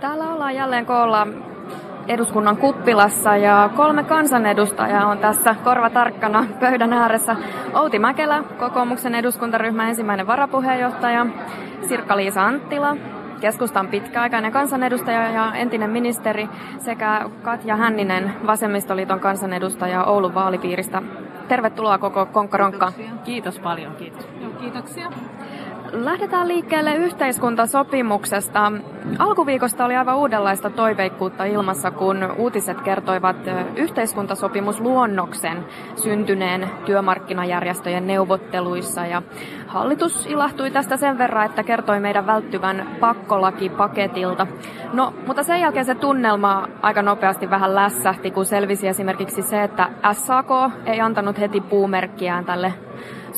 Täällä ollaan jälleen koolla eduskunnan kuppilassa ja kolme kansanedustajaa on tässä korva tarkkana pöydän ääressä. Outi Mäkelä, kokoomuksen eduskuntaryhmän ensimmäinen varapuheenjohtaja, Sirkka-Liisa Anttila, keskustan pitkäaikainen kansanedustaja ja entinen ministeri sekä Katja Hänninen, vasemmistoliiton kansanedustaja Oulun vaalipiiristä. Tervetuloa koko Konkkaronkka. Kiitos paljon, kiitos. Joo, kiitoksia. Lähdetään liikkeelle yhteiskuntasopimuksesta. Alkuviikosta oli aivan uudenlaista toiveikkuutta ilmassa, kun uutiset kertoivat yhteiskuntasopimusluonnoksen syntyneen työmarkkinajärjestöjen neuvotteluissa. Ja hallitus ilahtui tästä sen verran, että kertoi meidän välttyvän pakkolakipaketilta. No, mutta sen jälkeen se tunnelma aika nopeasti vähän lässähti, kun selvisi esimerkiksi se, että SAK ei antanut heti puumerkkiään tälle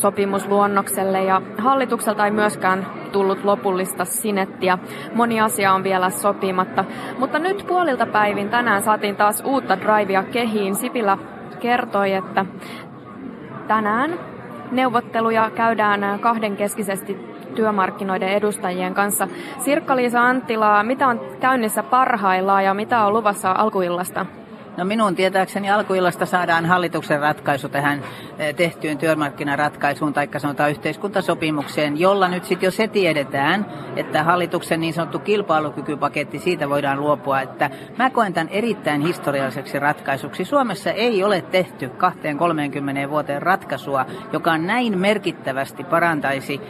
sopimusluonnokselle ja hallitukselta ei myöskään tullut lopullista sinettiä. Moni asia on vielä sopimatta. Mutta nyt puolilta päivin tänään saatiin taas uutta drivea kehiin. Sipilä kertoi, että tänään neuvotteluja käydään kahdenkeskisesti työmarkkinoiden edustajien kanssa. Sirkka-Liisa Anttila, mitä on käynnissä parhaillaan ja mitä on luvassa alkuillasta? No minun tietääkseni alkuillasta saadaan hallituksen ratkaisu tähän eh, tehtyyn työmarkkinaratkaisuun tai sanotaan yhteiskuntasopimukseen, jolla nyt sitten jo se tiedetään, että hallituksen niin sanottu kilpailukykypaketti, siitä voidaan luopua. Että mä koen tämän erittäin historialliseksi ratkaisuksi. Suomessa ei ole tehty 20-30 vuoteen ratkaisua, joka näin merkittävästi parantaisi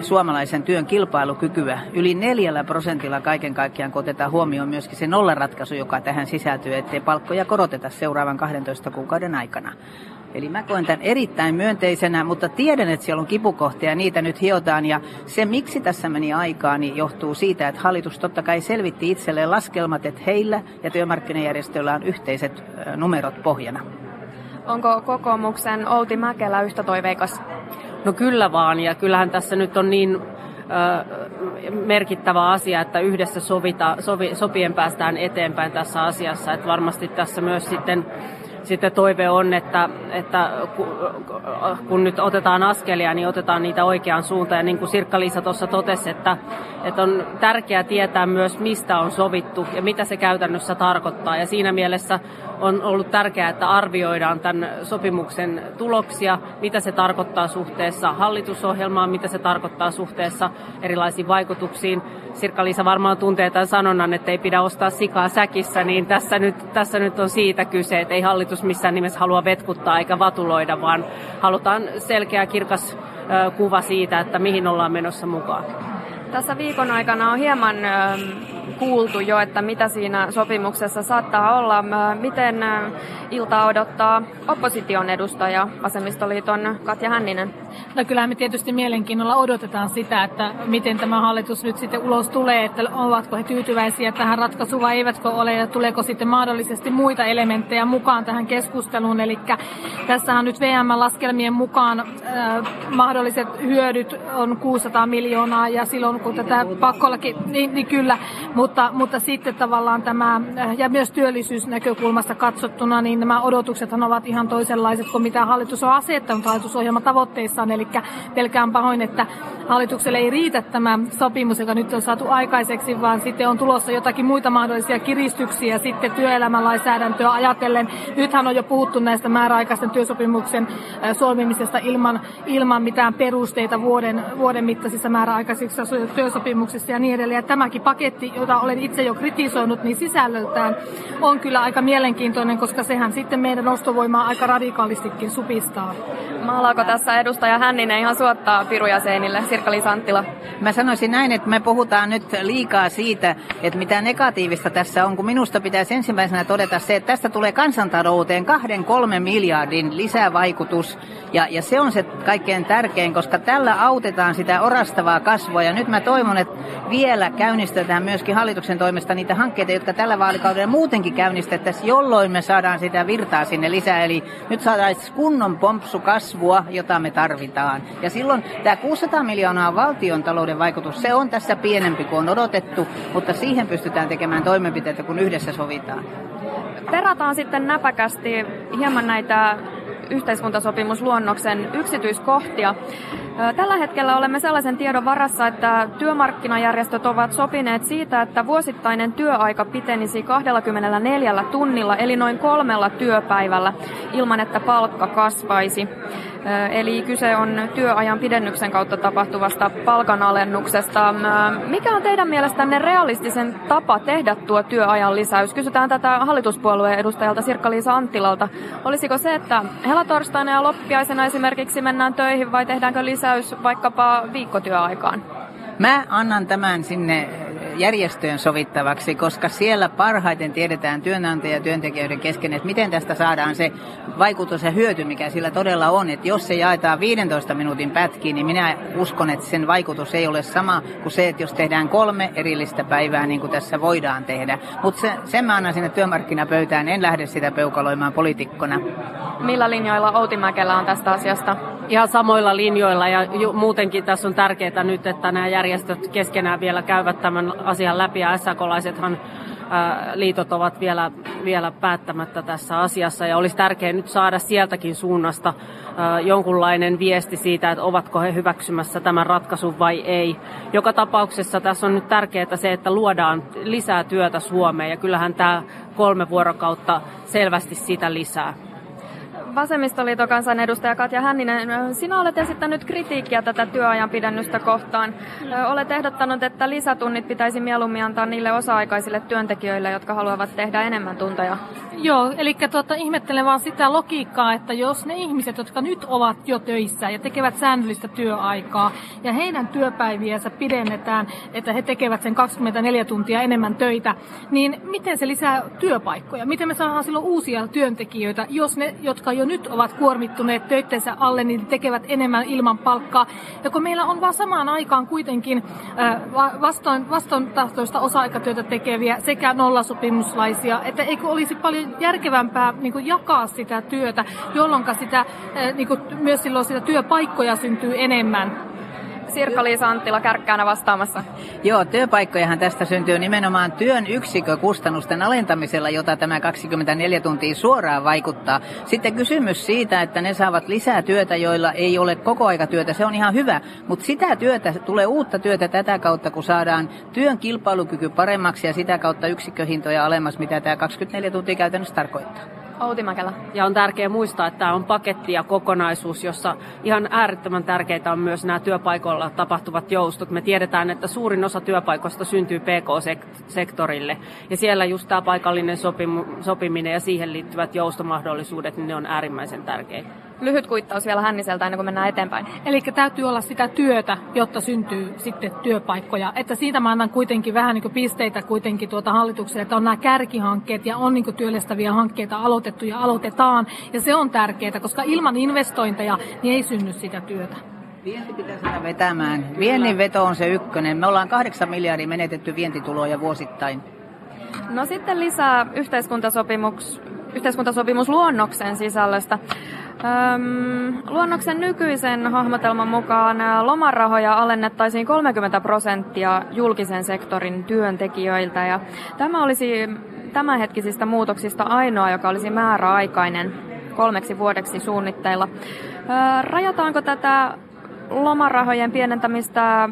suomalaisen työn kilpailukykyä. Yli neljällä prosentilla kaiken kaikkiaan, kun otetaan huomioon myöskin se nollaratkaisu, joka tähän sisältyy, ettei palkkoja koroteta seuraavan 12 kuukauden aikana. Eli mä koen tämän erittäin myönteisenä, mutta tiedän, että siellä on kipukohtia ja niitä nyt hiotaan. Ja se, miksi tässä meni aikaa, niin johtuu siitä, että hallitus totta kai selvitti itselleen laskelmat, että heillä ja työmarkkinajärjestöillä on yhteiset numerot pohjana. Onko kokoomuksen Outi Mäkelä yhtä toiveikas? No kyllä vaan, ja kyllähän tässä nyt on niin merkittävä asia, että yhdessä sovita, sovi, sopien päästään eteenpäin tässä asiassa. Että varmasti tässä myös sitten sitten toive on, että, että kun nyt otetaan askelia, niin otetaan niitä oikeaan suuntaan. Ja niin kuin Sirkka-Liisa tuossa totesi, että, että on tärkeää tietää myös, mistä on sovittu ja mitä se käytännössä tarkoittaa. Ja siinä mielessä on ollut tärkeää, että arvioidaan tämän sopimuksen tuloksia, mitä se tarkoittaa suhteessa hallitusohjelmaan, mitä se tarkoittaa suhteessa erilaisiin vaikutuksiin. Sirkka-Liisa varmaan tuntee tämän sanonnan, että ei pidä ostaa sikaa säkissä, niin tässä nyt, tässä nyt on siitä kyse, että ei hallitus missään nimessä halua vetkuttaa eikä vatuloida, vaan halutaan selkeä kirkas kuva siitä, että mihin ollaan menossa mukaan. Tässä viikon aikana on hieman kuultu jo, että mitä siinä sopimuksessa saattaa olla. Miten iltaa odottaa opposition edustaja, Vasemmistoliiton Katja Hänninen? No kyllä me tietysti mielenkiinnolla odotetaan sitä, että miten tämä hallitus nyt sitten ulos tulee, että ovatko he tyytyväisiä tähän ratkaisuun vai eivätkö ole ja tuleeko sitten mahdollisesti muita elementtejä mukaan tähän keskusteluun. Eli tässähän nyt VM-laskelmien mukaan äh, mahdolliset hyödyt on 600 miljoonaa ja silloin kun tätä pakkollakin, niin, niin kyllä, mutta, mutta sitten tavallaan tämä, ja myös työllisyysnäkökulmasta katsottuna, niin nämä odotuksethan ovat ihan toisenlaiset kuin mitä hallitus on asettanut hallitusohjelman tavoitteissaan, eli pelkään pahoin, että hallitukselle ei riitä tämä sopimus, joka nyt on saatu aikaiseksi, vaan sitten on tulossa jotakin muita mahdollisia kiristyksiä sitten työelämän lainsäädäntöä ajatellen. Nythän on jo puhuttu näistä määräaikaisten työsopimuksen solmimisesta ilman, ilman mitään perusteita vuoden, vuoden mittaisissa määräaikaisissa työsopimuksissa ja niin edelleen. Ja tämäkin paketti, jota olen itse jo kritisoinut, niin sisällöltään on kyllä aika mielenkiintoinen, koska sehän sitten meidän ostovoimaa aika radikaalistikin supistaa. Maalaako tässä edustaja Hänninen ihan suottaa pirujaseenille, Sirkka Santtila? Mä sanoisin näin, että me puhutaan nyt liikaa siitä, että mitä negatiivista tässä on, kun minusta pitäisi ensimmäisenä todeta se, että tästä tulee kansantalouteen kahden kolme miljardin lisävaikutus. Ja, ja se on se kaikkein tärkein, koska tällä autetaan sitä orastavaa kasvua. Ja nyt mä toivon, että vielä käynnistetään myöskin hallituksen toimesta niitä hankkeita, jotka tällä vaalikaudella muutenkin käynnistettäisiin, jolloin me saadaan sitä virtaa sinne lisää. Eli nyt saadaan kunnon pompsu kasvua, jota me tarvitaan. Ja silloin tämä 600 miljoonaa valtion talouden vaikutus, se on tässä pienempi kuin on odotettu, mutta siihen pystytään tekemään toimenpiteitä, kun yhdessä sovitaan. Perataan sitten näpäkästi hieman näitä yhteiskuntasopimusluonnoksen yksityiskohtia. Tällä hetkellä olemme sellaisen tiedon varassa, että työmarkkinajärjestöt ovat sopineet siitä, että vuosittainen työaika pitenisi 24 tunnilla, eli noin kolmella työpäivällä, ilman että palkka kasvaisi. Eli kyse on työajan pidennyksen kautta tapahtuvasta palkanalennuksesta. Mikä on teidän mielestänne realistisen tapa tehdä tuo työajan lisäys? Kysytään tätä hallituspuolueen edustajalta Sirkka-Liisa Anttilalta. Olisiko se, että helatorstaina ja loppiaisena esimerkiksi mennään töihin vai tehdäänkö lisäys vaikkapa viikkotyöaikaan? Mä annan tämän sinne järjestöjen sovittavaksi, koska siellä parhaiten tiedetään työnantaja ja työntekijöiden kesken, että miten tästä saadaan se vaikutus ja hyöty, mikä sillä todella on. Että jos se jaetaan 15 minuutin pätkiin, niin minä uskon, että sen vaikutus ei ole sama kuin se, että jos tehdään kolme erillistä päivää, niin kuin tässä voidaan tehdä. Mutta se, sen mä annan sinne työmarkkinapöytään, en lähde sitä peukaloimaan poliitikkona. Millä linjoilla Outi Mäkelä on tästä asiasta? Ihan samoilla linjoilla ja ju- muutenkin tässä on tärkeää nyt, että nämä järjestöt keskenään vielä käyvät tämän asian läpi ja SAK-laisethan liitot ovat vielä, vielä päättämättä tässä asiassa ja olisi tärkeää nyt saada sieltäkin suunnasta jonkunlainen viesti siitä, että ovatko he hyväksymässä tämän ratkaisun vai ei. Joka tapauksessa tässä on nyt tärkeää se, että luodaan lisää työtä Suomeen ja kyllähän tämä kolme vuorokautta selvästi sitä lisää. Vasemmistoliiton kansanedustaja Katja Hänninen, sinä olet esittänyt kritiikkiä tätä työajan pidennystä kohtaan. Olet ehdottanut, että lisätunnit pitäisi mieluummin antaa niille osa-aikaisille työntekijöille, jotka haluavat tehdä enemmän tunteja. Joo, eli tuota, ihmettelen vaan sitä logiikkaa, että jos ne ihmiset, jotka nyt ovat jo töissä ja tekevät säännöllistä työaikaa, ja heidän työpäiviänsä pidennetään, että he tekevät sen 24 tuntia enemmän töitä, niin miten se lisää työpaikkoja? Miten me saadaan silloin uusia työntekijöitä, jos ne, jotka jo nyt ovat kuormittuneet töittensä alle, niin tekevät enemmän ilman palkkaa. Ja kun meillä on vaan samaan aikaan kuitenkin vastoin, vastoin tahtoista osa-aikatyötä tekeviä sekä nollasopimuslaisia, että eikö olisi paljon järkevämpää niin kuin jakaa sitä työtä, jolloin sitä, niin kuin, myös silloin sitä työpaikkoja syntyy enemmän. Sirkka-Liisa Anttila kärkkäänä vastaamassa. Joo, työpaikkojahan tästä syntyy nimenomaan työn yksikkökustannusten alentamisella, jota tämä 24 tuntia suoraan vaikuttaa. Sitten kysymys siitä, että ne saavat lisää työtä, joilla ei ole koko aika työtä, se on ihan hyvä. Mutta sitä työtä, tulee uutta työtä tätä kautta, kun saadaan työn kilpailukyky paremmaksi ja sitä kautta yksikköhintoja alemmas, mitä tämä 24 tuntia käytännössä tarkoittaa. Outi Mäkelä. Ja on tärkeää muistaa, että tämä on paketti ja kokonaisuus, jossa ihan äärettömän tärkeitä on myös nämä työpaikoilla tapahtuvat joustot. Me tiedetään, että suurin osa työpaikoista syntyy PK-sektorille. Ja siellä just tämä paikallinen sopiminen ja siihen liittyvät joustomahdollisuudet, niin ne on äärimmäisen tärkeitä lyhyt kuittaus vielä Hänniseltä ennen kuin mennään eteenpäin. Eli täytyy olla sitä työtä, jotta syntyy sitten työpaikkoja. Että siitä mä annan kuitenkin vähän niin pisteitä kuitenkin tuota hallitukselle, että on nämä kärkihankkeet ja on niin työllistäviä hankkeita aloitettu ja aloitetaan. Ja se on tärkeää, koska ilman investointeja niin ei synny sitä työtä. Vienti pitää saada vetämään. Viennin veto on se ykkönen. Me ollaan kahdeksan miljardia menetetty vientituloja vuosittain. No sitten lisää yhteiskuntasopimus, yhteiskuntasopimusluonnoksen sisällöstä. Öm, luonnoksen nykyisen hahmotelman mukaan lomarahoja alennettaisiin 30 prosenttia julkisen sektorin työntekijöiltä ja tämä olisi tämänhetkisistä muutoksista ainoa, joka olisi määräaikainen kolmeksi vuodeksi suunnitteilla. Ö, rajataanko tätä lomarahojen pienentämistä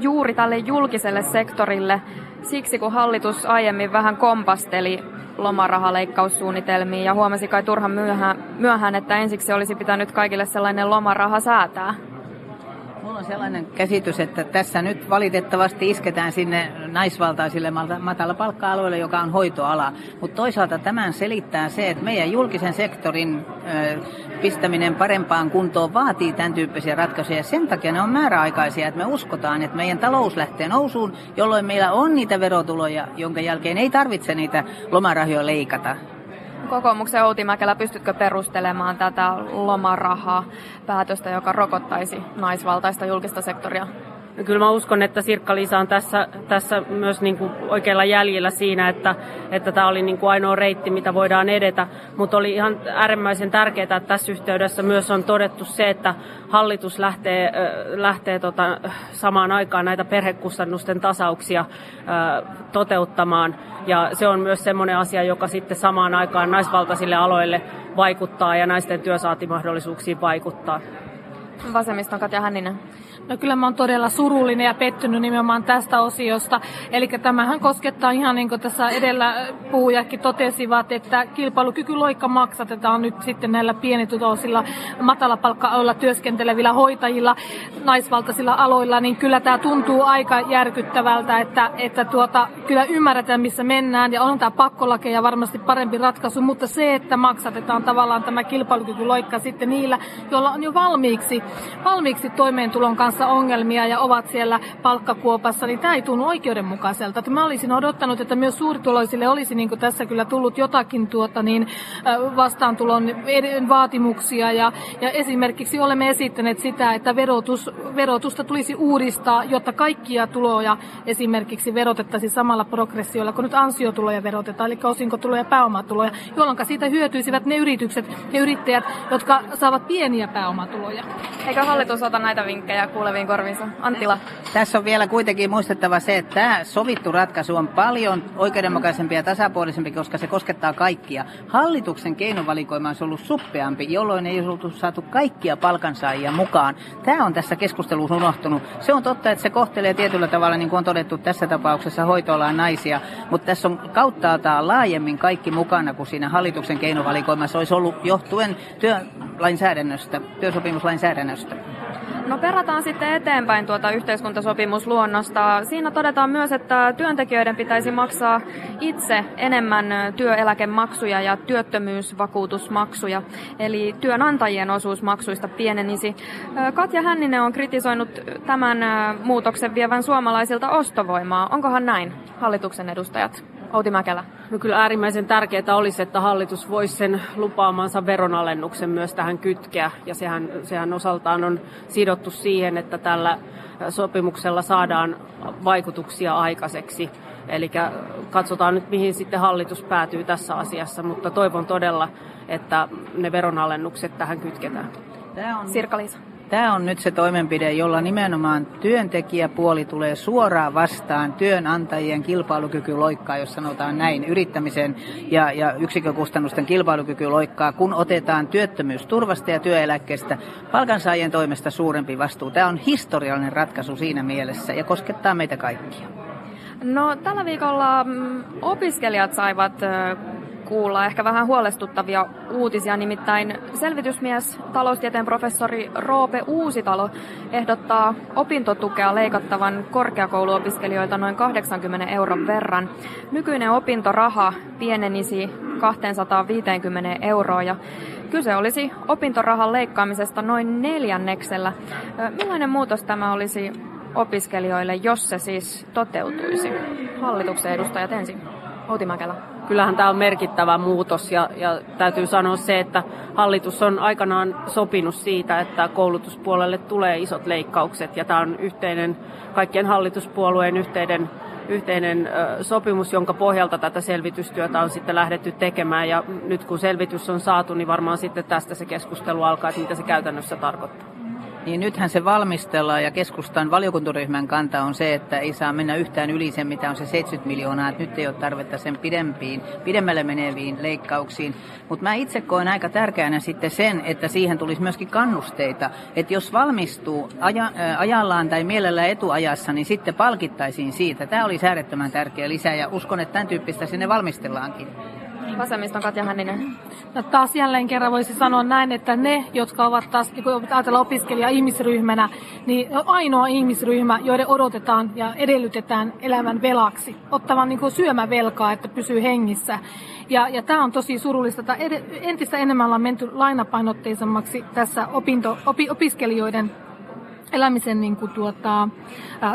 juuri tälle julkiselle sektorille siksi, kun hallitus aiemmin vähän kompasteli lomarahaleikkaussuunnitelmiin ja huomasi kai turhan myöhään, myöhään, että ensiksi olisi pitänyt kaikille sellainen lomaraha säätää. Mulla on sellainen käsitys, että tässä nyt valitettavasti isketään sinne naisvaltaisille matala palkka-alueille, joka on hoitoala. Mutta toisaalta tämän selittää se, että meidän julkisen sektorin pistäminen parempaan kuntoon vaatii tämän tyyppisiä ratkaisuja. Sen takia ne on määräaikaisia, että me uskotaan, että meidän talous lähtee nousuun, jolloin meillä on niitä verotuloja, jonka jälkeen ei tarvitse niitä lomarahoja leikata kokoomuksen Outi Mäkelä, pystytkö perustelemaan tätä lomarahaa päätöstä, joka rokottaisi naisvaltaista julkista sektoria? Kyllä mä uskon, että Sirkka-Liisa on tässä, tässä myös niin kuin oikealla jäljellä siinä, että, että tämä oli niin kuin ainoa reitti, mitä voidaan edetä. Mutta oli ihan äärimmäisen tärkeää, että tässä yhteydessä myös on todettu se, että hallitus lähtee, lähtee tota, samaan aikaan näitä perhekustannusten tasauksia toteuttamaan. Ja se on myös semmoinen asia, joka sitten samaan aikaan naisvaltaisille aloille vaikuttaa ja naisten työsaatimahdollisuuksiin vaikuttaa. Vasemmiston Katja Hänninen. No kyllä mä oon todella surullinen ja pettynyt nimenomaan tästä osiosta. Eli tämähän koskettaa ihan niin kuin tässä edellä puhujakin totesivat, että kilpailukykyloikka maksatetaan nyt sitten näillä pienituloisilla matalapalkka-aloilla työskentelevillä hoitajilla, naisvaltaisilla aloilla, niin kyllä tämä tuntuu aika järkyttävältä, että, että tuota, kyllä ymmärretään missä mennään ja on tämä pakkolakeja varmasti parempi ratkaisu, mutta se, että maksatetaan tavallaan tämä kilpailukykyloikka sitten niillä, joilla on jo valmiiksi, valmiiksi toimeentulon kanssa kanssa ongelmia ja ovat siellä palkkakuopassa, niin tämä ei tunnu oikeudenmukaiselta. Että mä olisin odottanut, että myös suurituloisille olisi niin tässä kyllä tullut jotakin tuota, niin, vastaantulon vaatimuksia ja, ja esimerkiksi olemme esittäneet sitä, että verotus, verotusta tulisi uudistaa, jotta kaikkia tuloja esimerkiksi verotettaisiin samalla progressiolla kun nyt ansiotuloja verotetaan, eli osinkotuloja ja pääomatuloja, jolloin siitä hyötyisivät ne yritykset ja yrittäjät, jotka saavat pieniä pääomatuloja. Eikö hallitus ota näitä vinkkejä kuuleviin korviinsa. Antila. Tässä on vielä kuitenkin muistettava se, että tämä sovittu ratkaisu on paljon oikeudenmukaisempi ja tasapuolisempi, koska se koskettaa kaikkia. Hallituksen keinovalikoima on ollut suppeampi, jolloin ei ollut saatu kaikkia palkansaajia mukaan. Tämä on tässä keskustelussa unohtunut. Se on totta, että se kohtelee tietyllä tavalla, niin kuin on todettu tässä tapauksessa, hoitoalan naisia, mutta tässä on kauttaaltaan laajemmin kaikki mukana kuin siinä hallituksen keinovalikoimassa olisi ollut johtuen työlainsäädännöstä, työsopimuslainsäädännöstä. No perataan sitten eteenpäin tuota yhteiskuntasopimusluonnosta. Siinä todetaan myös, että työntekijöiden pitäisi maksaa itse enemmän työeläkemaksuja ja työttömyysvakuutusmaksuja, eli työnantajien osuus maksuista pienenisi. Katja Hänninen on kritisoinut tämän muutoksen vievän suomalaisilta ostovoimaa. Onkohan näin, hallituksen edustajat? Outi Mäkelä. No kyllä äärimmäisen tärkeää olisi, että hallitus voisi sen lupaamansa veronalennuksen myös tähän kytkeä. Ja sehän, sehän osaltaan on sidottu siihen, että tällä sopimuksella saadaan vaikutuksia aikaiseksi. Eli katsotaan nyt, mihin sitten hallitus päätyy tässä asiassa, mutta toivon todella, että ne veronalennukset tähän kytketään. Tämä on... Sirka-Liisa. Tämä on nyt se toimenpide, jolla nimenomaan työntekijäpuoli tulee suoraan vastaan työnantajien kilpailukykyloikkaa, jos sanotaan näin, yrittämisen ja, ja yksikkökustannusten kilpailukykyloikkaa, kun otetaan työttömyysturvasta ja työeläkkeestä palkansaajien toimesta suurempi vastuu. Tämä on historiallinen ratkaisu siinä mielessä ja koskettaa meitä kaikkia. No tällä viikolla mm, opiskelijat saivat kuulla ehkä vähän huolestuttavia uutisia, nimittäin selvitysmies, taloustieteen professori Roope Uusitalo ehdottaa opintotukea leikattavan korkeakouluopiskelijoilta noin 80 euron verran. Nykyinen opintoraha pienenisi 250 euroa ja kyse olisi opintorahan leikkaamisesta noin neljänneksellä. Millainen muutos tämä olisi opiskelijoille, jos se siis toteutuisi? Hallituksen edustajat ensin. Outi Mäkelä kyllähän tämä on merkittävä muutos ja, ja täytyy sanoa se, että hallitus on aikanaan sopinut siitä, että koulutuspuolelle tulee isot leikkaukset ja tämä on yhteinen, kaikkien hallituspuolueen yhteinen yhteinen sopimus, jonka pohjalta tätä selvitystyötä on sitten lähdetty tekemään. Ja nyt kun selvitys on saatu, niin varmaan sitten tästä se keskustelu alkaa, että mitä se käytännössä tarkoittaa. Niin nythän se valmistellaan ja keskustan valiokuntaryhmän kanta on se, että ei saa mennä yhtään yli sen, mitä on se 70 miljoonaa, että nyt ei ole tarvetta sen pidempiin, pidemmälle meneviin leikkauksiin. Mutta mä itse koen aika tärkeänä sitten sen, että siihen tulisi myöskin kannusteita, että jos valmistuu aja, ajallaan tai mielellään etuajassa, niin sitten palkittaisiin siitä. Tämä oli äärettömän tärkeä lisä ja uskon, että tämän tyyppistä sinne valmistellaankin. Vasemmiston Katja Hänninen. No taas jälleen kerran voisi sanoa näin, että ne, jotka ovat taas, kun ajatellaan opiskelija ihmisryhmänä, niin ainoa ihmisryhmä, joiden odotetaan ja edellytetään elämän velaksi, ottavan niin syömävelkaa, että pysyy hengissä. Ja, ja tämä on tosi surullista, että entistä enemmän ollaan menty lainapainotteisemmaksi tässä opinto, opi, opiskelijoiden elämisen niin kuin, tuota,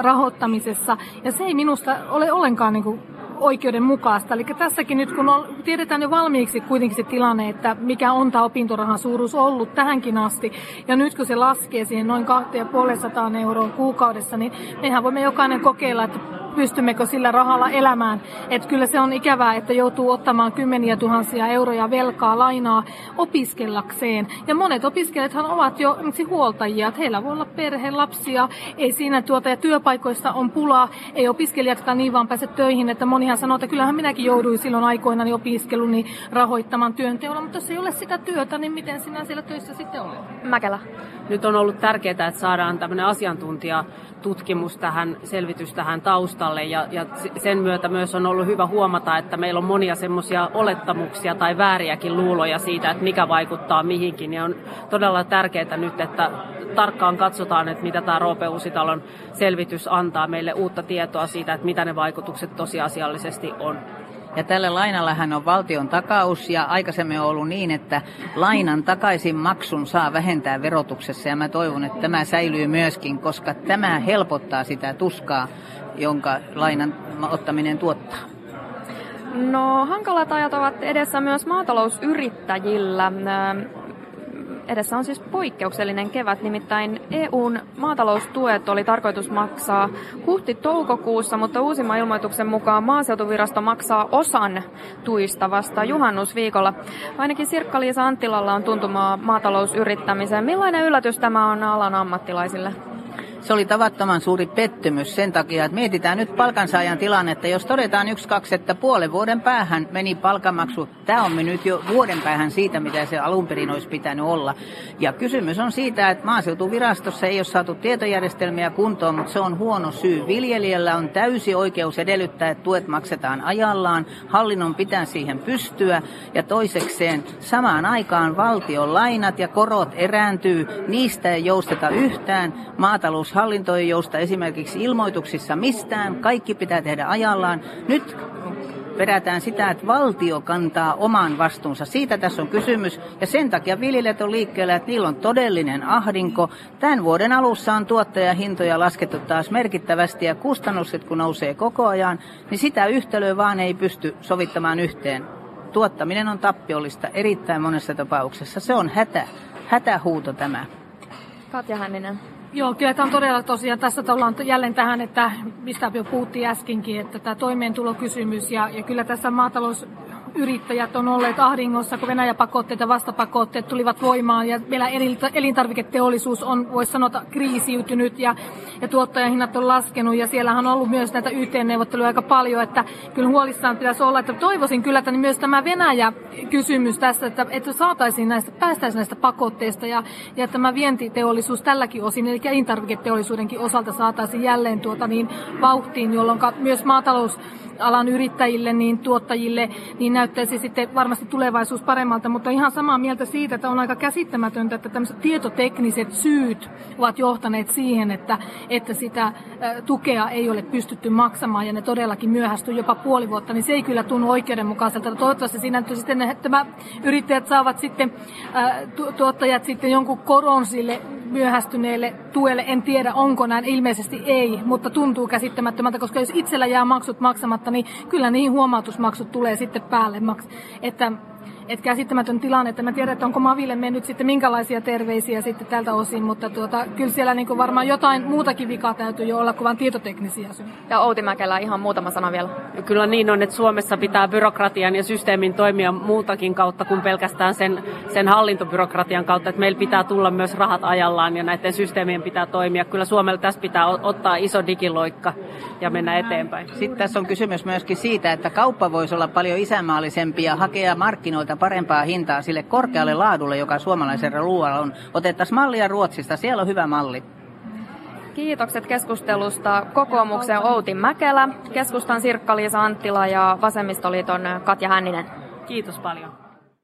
rahoittamisessa. Ja se ei minusta ole ollenkaan niin kuin, oikeudenmukaista. Eli tässäkin nyt, kun on, tiedetään jo valmiiksi kuitenkin se tilanne, että mikä on tämä opintorahan suuruus ollut tähänkin asti, ja nyt kun se laskee siihen noin 250 euroa kuukaudessa, niin mehän voimme jokainen kokeilla, että pystymmekö sillä rahalla elämään. Että kyllä se on ikävää, että joutuu ottamaan kymmeniä tuhansia euroja velkaa lainaa opiskellakseen. Ja monet opiskelijathan ovat jo huoltajia, että heillä voi olla perhe, lapsia, ei siinä tuota, ja työpaikoista on pulaa, ei opiskelijatkaan niin vaan pääse töihin, että monihan sanoo, että kyllähän minäkin jouduin silloin aikoinani opiskeluni rahoittamaan työnteolla, mutta jos ei ole sitä työtä, niin miten sinä siellä töissä sitten olet? Mäkelä. Nyt on ollut tärkeää, että saadaan tämmöinen asiantuntija tutkimus tähän, selvitys tähän taustalle ja, ja sen myötä myös on ollut hyvä huomata, että meillä on monia semmoisia olettamuksia tai vääriäkin luuloja siitä, että mikä vaikuttaa mihinkin ja on todella tärkeää nyt, että tarkkaan katsotaan, että mitä tämä Roope Uusitalon selvitys antaa meille uutta tietoa siitä, että mitä ne vaikutukset tosiasiallisesti on. Ja tällä lainallahan on valtion takaus ja aikaisemmin on ollut niin, että lainan takaisin maksun saa vähentää verotuksessa ja mä toivon, että tämä säilyy myöskin, koska tämä helpottaa sitä tuskaa, jonka lainan ottaminen tuottaa. No hankalat ajat ovat edessä myös maatalousyrittäjillä. Edessä on siis poikkeuksellinen kevät, nimittäin EUn maataloustuet oli tarkoitus maksaa huhti-toukokuussa, mutta uusimman ilmoituksen mukaan maaseutuvirasto maksaa osan tuista vasta juhannusviikolla. Ainakin Sirkka-Liisa Anttilalla on tuntumaa maatalousyrittämiseen. Millainen yllätys tämä on alan ammattilaisille? Se oli tavattoman suuri pettymys sen takia, että mietitään nyt palkansaajan tilannetta. Jos todetaan yksi, kaksi, että puolen vuoden päähän meni palkamaksu, tämä on mennyt jo vuoden päähän siitä, mitä se alun perin olisi pitänyt olla. Ja kysymys on siitä, että maaseutuvirastossa ei ole saatu tietojärjestelmiä kuntoon, mutta se on huono syy. Viljelijällä on täysi oikeus edellyttää, että tuet maksetaan ajallaan. Hallinnon pitää siihen pystyä. Ja toisekseen samaan aikaan valtion lainat ja korot erääntyy. Niistä ei jousteta yhtään. Maatalous hallinto ei jousta esimerkiksi ilmoituksissa mistään, kaikki pitää tehdä ajallaan. Nyt perätään sitä, että valtio kantaa oman vastuunsa. Siitä tässä on kysymys. Ja sen takia viljelijät on liikkeellä, että niillä on todellinen ahdinko. Tämän vuoden alussa on tuottajahintoja laskettu taas merkittävästi ja kustannukset kun nousee koko ajan, niin sitä yhtälöä vaan ei pysty sovittamaan yhteen. Tuottaminen on tappiollista erittäin monessa tapauksessa. Se on hätä, hätähuuto tämä. Katja Hänninen. Joo, kyllä tämä on todella tosiaan, tässä ollaan jälleen tähän, että mistä jo puhuttiin äskenkin, että tämä toimeentulokysymys ja, ja kyllä tässä maatalous yrittäjät on olleet ahdingossa, kun Venäjä-pakotteet ja vastapakotteet tulivat voimaan ja meillä elintarviketeollisuus on, voisi sanoa, kriisiytynyt ja, ja tuottajahinnat on laskenut. Ja siellähän on ollut myös näitä YT-neuvotteluja aika paljon, että kyllä huolissaan pitäisi olla, että toivoisin kyllä, että myös tämä Venäjä-kysymys tässä, että, että saataisiin näistä, päästäisiin näistä pakotteista ja, ja tämä vientiteollisuus tälläkin osin, eli elintarviketeollisuudenkin osalta saataisiin jälleen tuota niin vauhtiin, jolloin myös maatalous alan yrittäjille, niin tuottajille, niin näyttäisi sitten varmasti tulevaisuus paremmalta, mutta ihan samaa mieltä siitä, että on aika käsittämätöntä, että tämmöiset tietotekniset syyt ovat johtaneet siihen, että, että sitä tukea ei ole pystytty maksamaan ja ne todellakin myöhästyy jopa puoli vuotta, niin se ei kyllä tunnu oikeudenmukaiselta. Toivottavasti siinä että sitten että yrittäjät saavat sitten, tuottajat sitten jonkun koron sille myöhästyneelle tuelle. En tiedä, onko näin. Ilmeisesti ei, mutta tuntuu käsittämättömältä, koska jos itsellä jää maksut maksamatta, niin kyllä niihin huomautusmaksut tulee sitten päälle. Että et käsittämätön tilanne, että mä tiedän, että onko Maville mennyt sitten minkälaisia terveisiä sitten tältä osin, mutta tuota, kyllä siellä niin varmaan jotain muutakin vikaa täytyy jo olla kuin vain tietoteknisiä syitä. Ja Outi Mäkelä, ihan muutama sana vielä. Kyllä niin on, että Suomessa pitää byrokratian ja systeemin toimia muutakin kautta kuin pelkästään sen, sen hallintobyrokratian kautta, että meillä pitää tulla myös rahat ajallaan ja näiden systeemien pitää toimia. Kyllä Suomella tässä pitää ottaa iso digiloikka ja mennä eteenpäin. Sitten tässä on kysymys myöskin siitä, että kauppa voisi olla paljon isänmaallisempi ja hakea markkinoilta parempaa hintaa sille korkealle laadulle, joka suomalaisella luualla on. Otettaisiin mallia Ruotsista, siellä on hyvä malli. Kiitokset keskustelusta kokoomuksen Outi Mäkelä, keskustan Sirkka-Liisa Anttila ja vasemmistoliiton Katja Hänninen. Kiitos paljon.